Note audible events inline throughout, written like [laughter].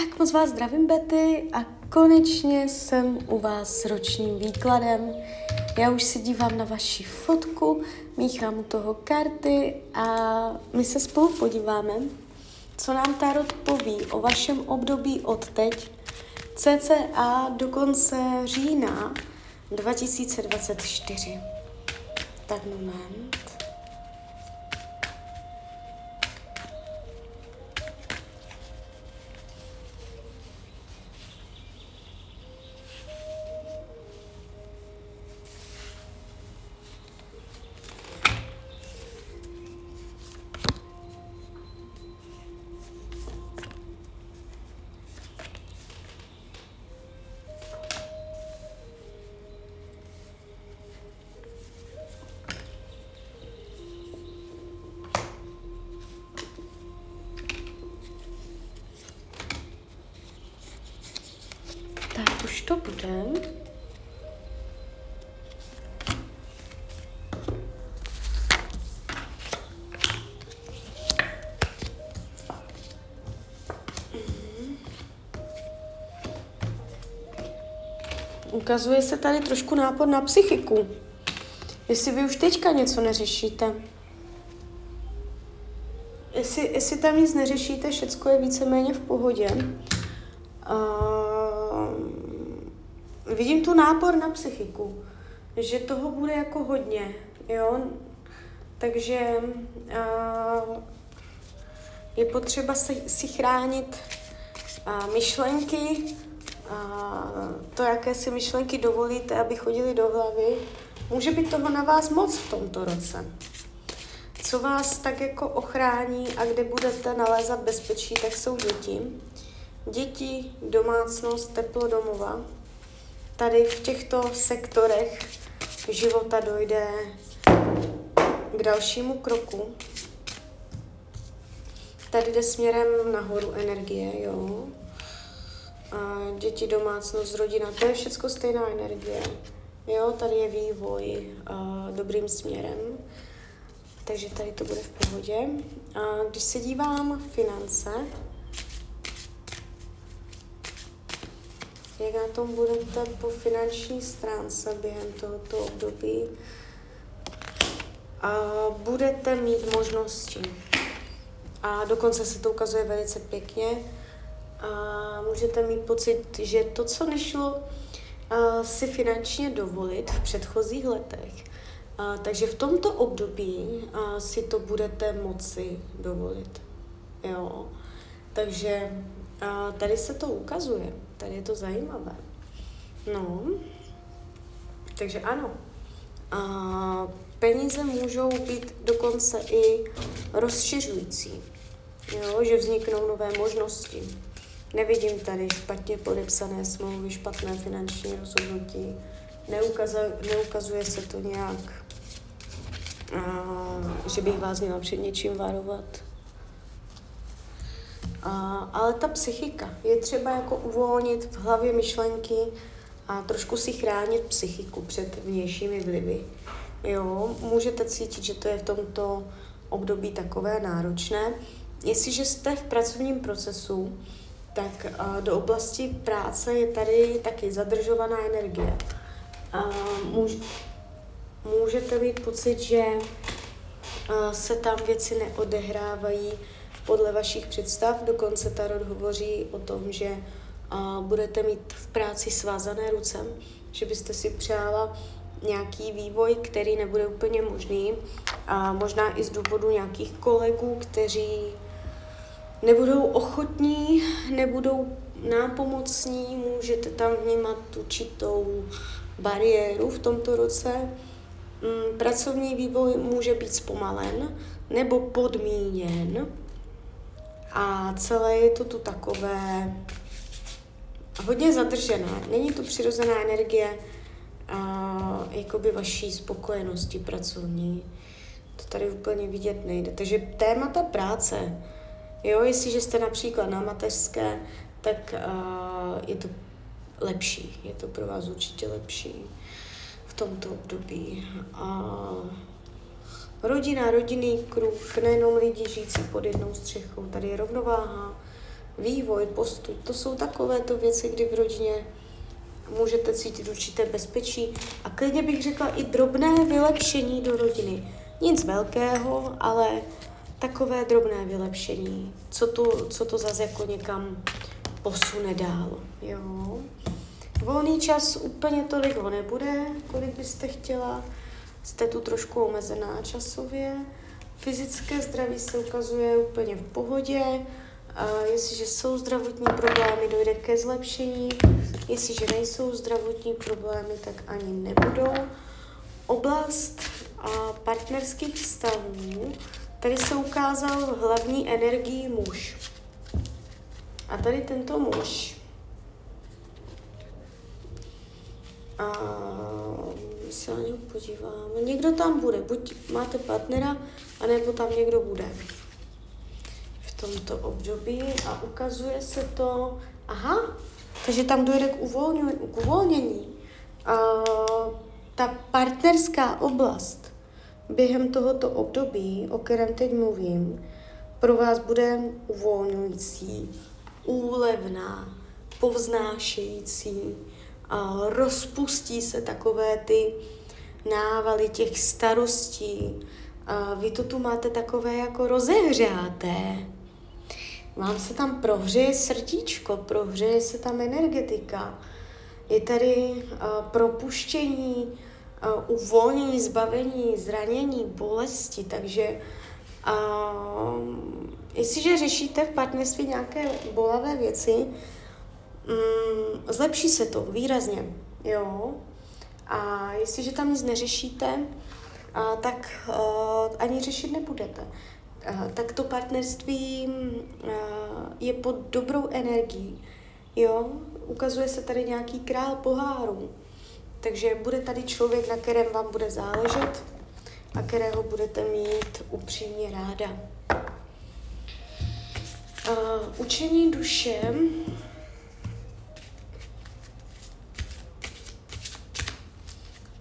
Tak moc vás zdravím, Betty, a konečně jsem u vás s ročním výkladem. Já už si dívám na vaši fotku, míchám u toho karty a my se spolu podíváme, co nám Tarot poví o vašem období od teď, cca do konce října 2024. Tak moment. To bude. Ukazuje se tady trošku nápor na psychiku. Jestli vy už teďka něco neřešíte. Jestli, jestli tam nic neřešíte, všecko je víceméně v pohodě. Uh, vidím tu nápor na psychiku, že toho bude jako hodně, jo. Takže uh, je potřeba si, si chránit uh, myšlenky, to, jaké si myšlenky dovolíte, aby chodili do hlavy, může být toho na vás moc v tomto roce. Co vás tak jako ochrání a kde budete nalézat bezpečí, tak jsou děti. Děti, domácnost, teplo domova. Tady v těchto sektorech života dojde k dalšímu kroku. Tady jde směrem nahoru energie, jo a děti, domácnost, rodina, to je všechno stejná energie. Jo, tady je vývoj a dobrým směrem, takže tady to bude v pohodě. A když se dívám finance, jak na tom budete po finanční stránce během tohoto období, a budete mít možnosti. A dokonce se to ukazuje velice pěkně a můžete mít pocit, že to, co nešlo si finančně dovolit v předchozích letech, uh, takže v tomto období uh, si to budete moci dovolit. Jo. Takže uh, tady se to ukazuje, tady je to zajímavé. No, takže ano. A peníze můžou být dokonce i rozšiřující, jo, že vzniknou nové možnosti. Nevidím tady špatně podepsané smlouvy, špatné finanční rozhodnutí. Neukazuje, neukazuje se to nějak, a, že bych vás měla před něčím varovat. Ale ta psychika, je třeba jako uvolnit v hlavě myšlenky a trošku si chránit psychiku před vnějšími vlivy. Jo, můžete cítit, že to je v tomto období takové náročné. Jestliže jste v pracovním procesu, tak do oblasti práce je tady taky zadržovaná energie. Můž, můžete mít pocit, že se tam věci neodehrávají podle vašich představ. Dokonce Tarot hovoří o tom, že budete mít v práci svázané ruce, že byste si přála nějaký vývoj, který nebude úplně možný. A možná i z důvodu nějakých kolegů, kteří nebudou ochotní, nebudou nápomocní, můžete tam vnímat určitou bariéru v tomto roce. Mm, pracovní vývoj může být zpomalen nebo podmíněn a celé je to tu takové hodně zadržené. Není to přirozená energie a, jakoby vaší spokojenosti pracovní. To tady úplně vidět nejde. Takže témata práce, Jo, jestliže jste například na mateřské, tak uh, je to lepší, je to pro vás určitě lepší v tomto období. A rodina, rodinný kruh, nejenom lidi žijící pod jednou střechou, tady je rovnováha, vývoj, postup. To jsou takovéto věci, kdy v rodině můžete cítit určité bezpečí a klidně bych řekla i drobné vylepšení do rodiny. Nic velkého, ale takové drobné vylepšení, co to, co to zase jako někam posune dál. Jo. Volný čas úplně tolik ho nebude, kolik byste chtěla. Jste tu trošku omezená časově. Fyzické zdraví se ukazuje úplně v pohodě. Jestliže jsou zdravotní problémy, dojde ke zlepšení. Jestliže nejsou zdravotní problémy, tak ani nebudou. Oblast a partnerských vztahů, tady se ukázal hlavní energii muž. A tady tento muž a se na něj podíváme. Někdo tam bude, buď máte partnera, anebo tam někdo bude v tomto období a ukazuje se to, aha, takže tam dojde k, uvolňu, k uvolnění. A ta partnerská oblast během tohoto období, o kterém teď mluvím, pro vás bude uvolňující, úlevná, povznášející, rozpustí se takové ty návaly těch starostí. A vy to tu máte takové jako rozehřáté. Vám se tam prohřeje srdíčko, prohřeje se tam energetika. Je tady propuštění, uvolnění, zbavení, zranění, bolesti, takže uh, jestliže řešíte v partnerství nějaké bolavé věci, um, zlepší se to výrazně, jo. A jestliže tam nic neřešíte, uh, tak uh, ani řešit nebudete. Uh, tak to partnerství uh, je pod dobrou energií, jo. Ukazuje se tady nějaký král pohárů, takže bude tady člověk, na kterém vám bude záležet a kterého budete mít upřímně ráda. Uh, učení duše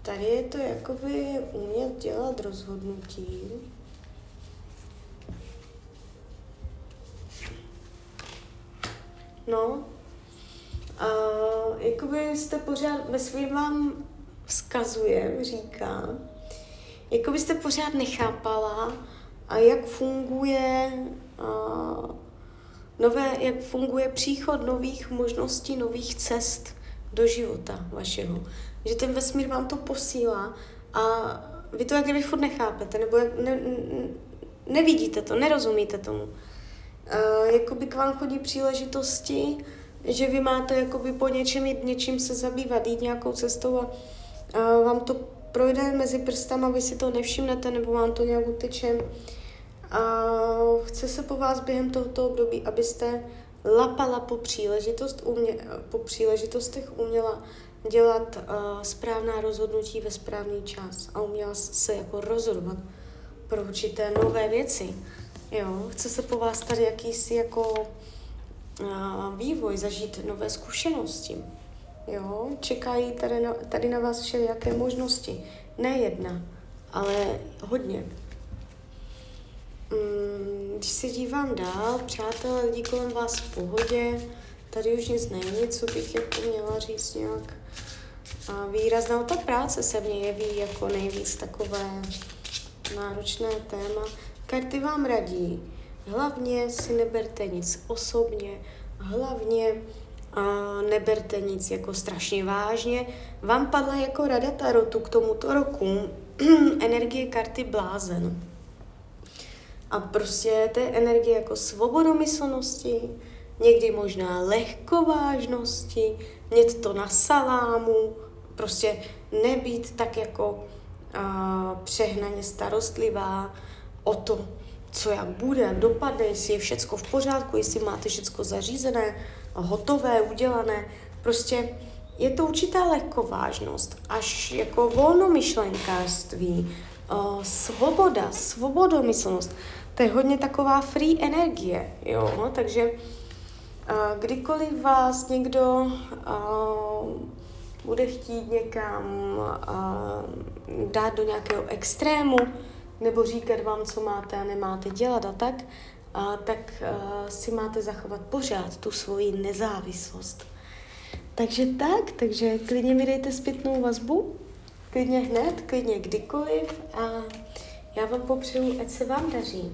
Tady je to jakoby umět dělat rozhodnutí. No, a jakoby jste pořád, ve svým vám vzkazuje, říká, jako byste pořád nechápala, a jak funguje a, nové, jak funguje příchod nových možností, nových cest do života vašeho. Že ten vesmír vám to posílá a vy to jak kdyby furt nechápete, nebo jak, ne, nevidíte to, nerozumíte tomu. Uh, jakoby k vám chodí příležitosti, že vy máte jakoby po něčem jít, něčím se zabývat, jít nějakou cestou a uh, vám to projde mezi prstama, vy si to nevšimnete, nebo vám to nějak uteče. A chce se po vás během tohoto období, abyste lapala po, příležitost, umě, po příležitostech, uměla dělat uh, správná rozhodnutí ve správný čas a uměla se jako rozhodovat pro určité nové věci. Jo, chce se po vás tady jakýsi jako uh, vývoj, zažít nové zkušenosti. Jo, čekají tady na, tady na vás všelijaké možnosti. Ne jedna, ale hodně. Mm, když se dívám dál, přátelé, lidi kolem vás v pohodě, tady už nic není, co bych jako měla říct nějak a výrazná. Ta práce se mně jeví jako nejvíc takové náročné téma. Karty vám radí, hlavně si neberte nic osobně, hlavně a neberte nic jako strašně vážně. Vám padla jako rada Tarotu k tomuto roku [clears throat] energie karty blázen. A prostě té energie jako svobodomyslnosti, někdy možná lehkovážnosti, mít to na salámu, prostě nebýt tak jako uh, přehnaně starostlivá o to, co jak bude, jak dopadne, jestli je všecko v pořádku, jestli máte všecko zařízené, hotové, udělané. Prostě je to určitá lehkovážnost, až jako volnomyšlenkářství, svoboda, svobodomyslnost. To je hodně taková free energie, jo, takže kdykoliv vás někdo bude chtít někam dát do nějakého extrému, nebo říkat vám, co máte a nemáte dělat a tak, a, tak a, si máte zachovat pořád tu svoji nezávislost. Takže tak, takže klidně mi dejte zpětnou vazbu, klidně hned, klidně kdykoliv a já vám popřeju, ať se vám daří,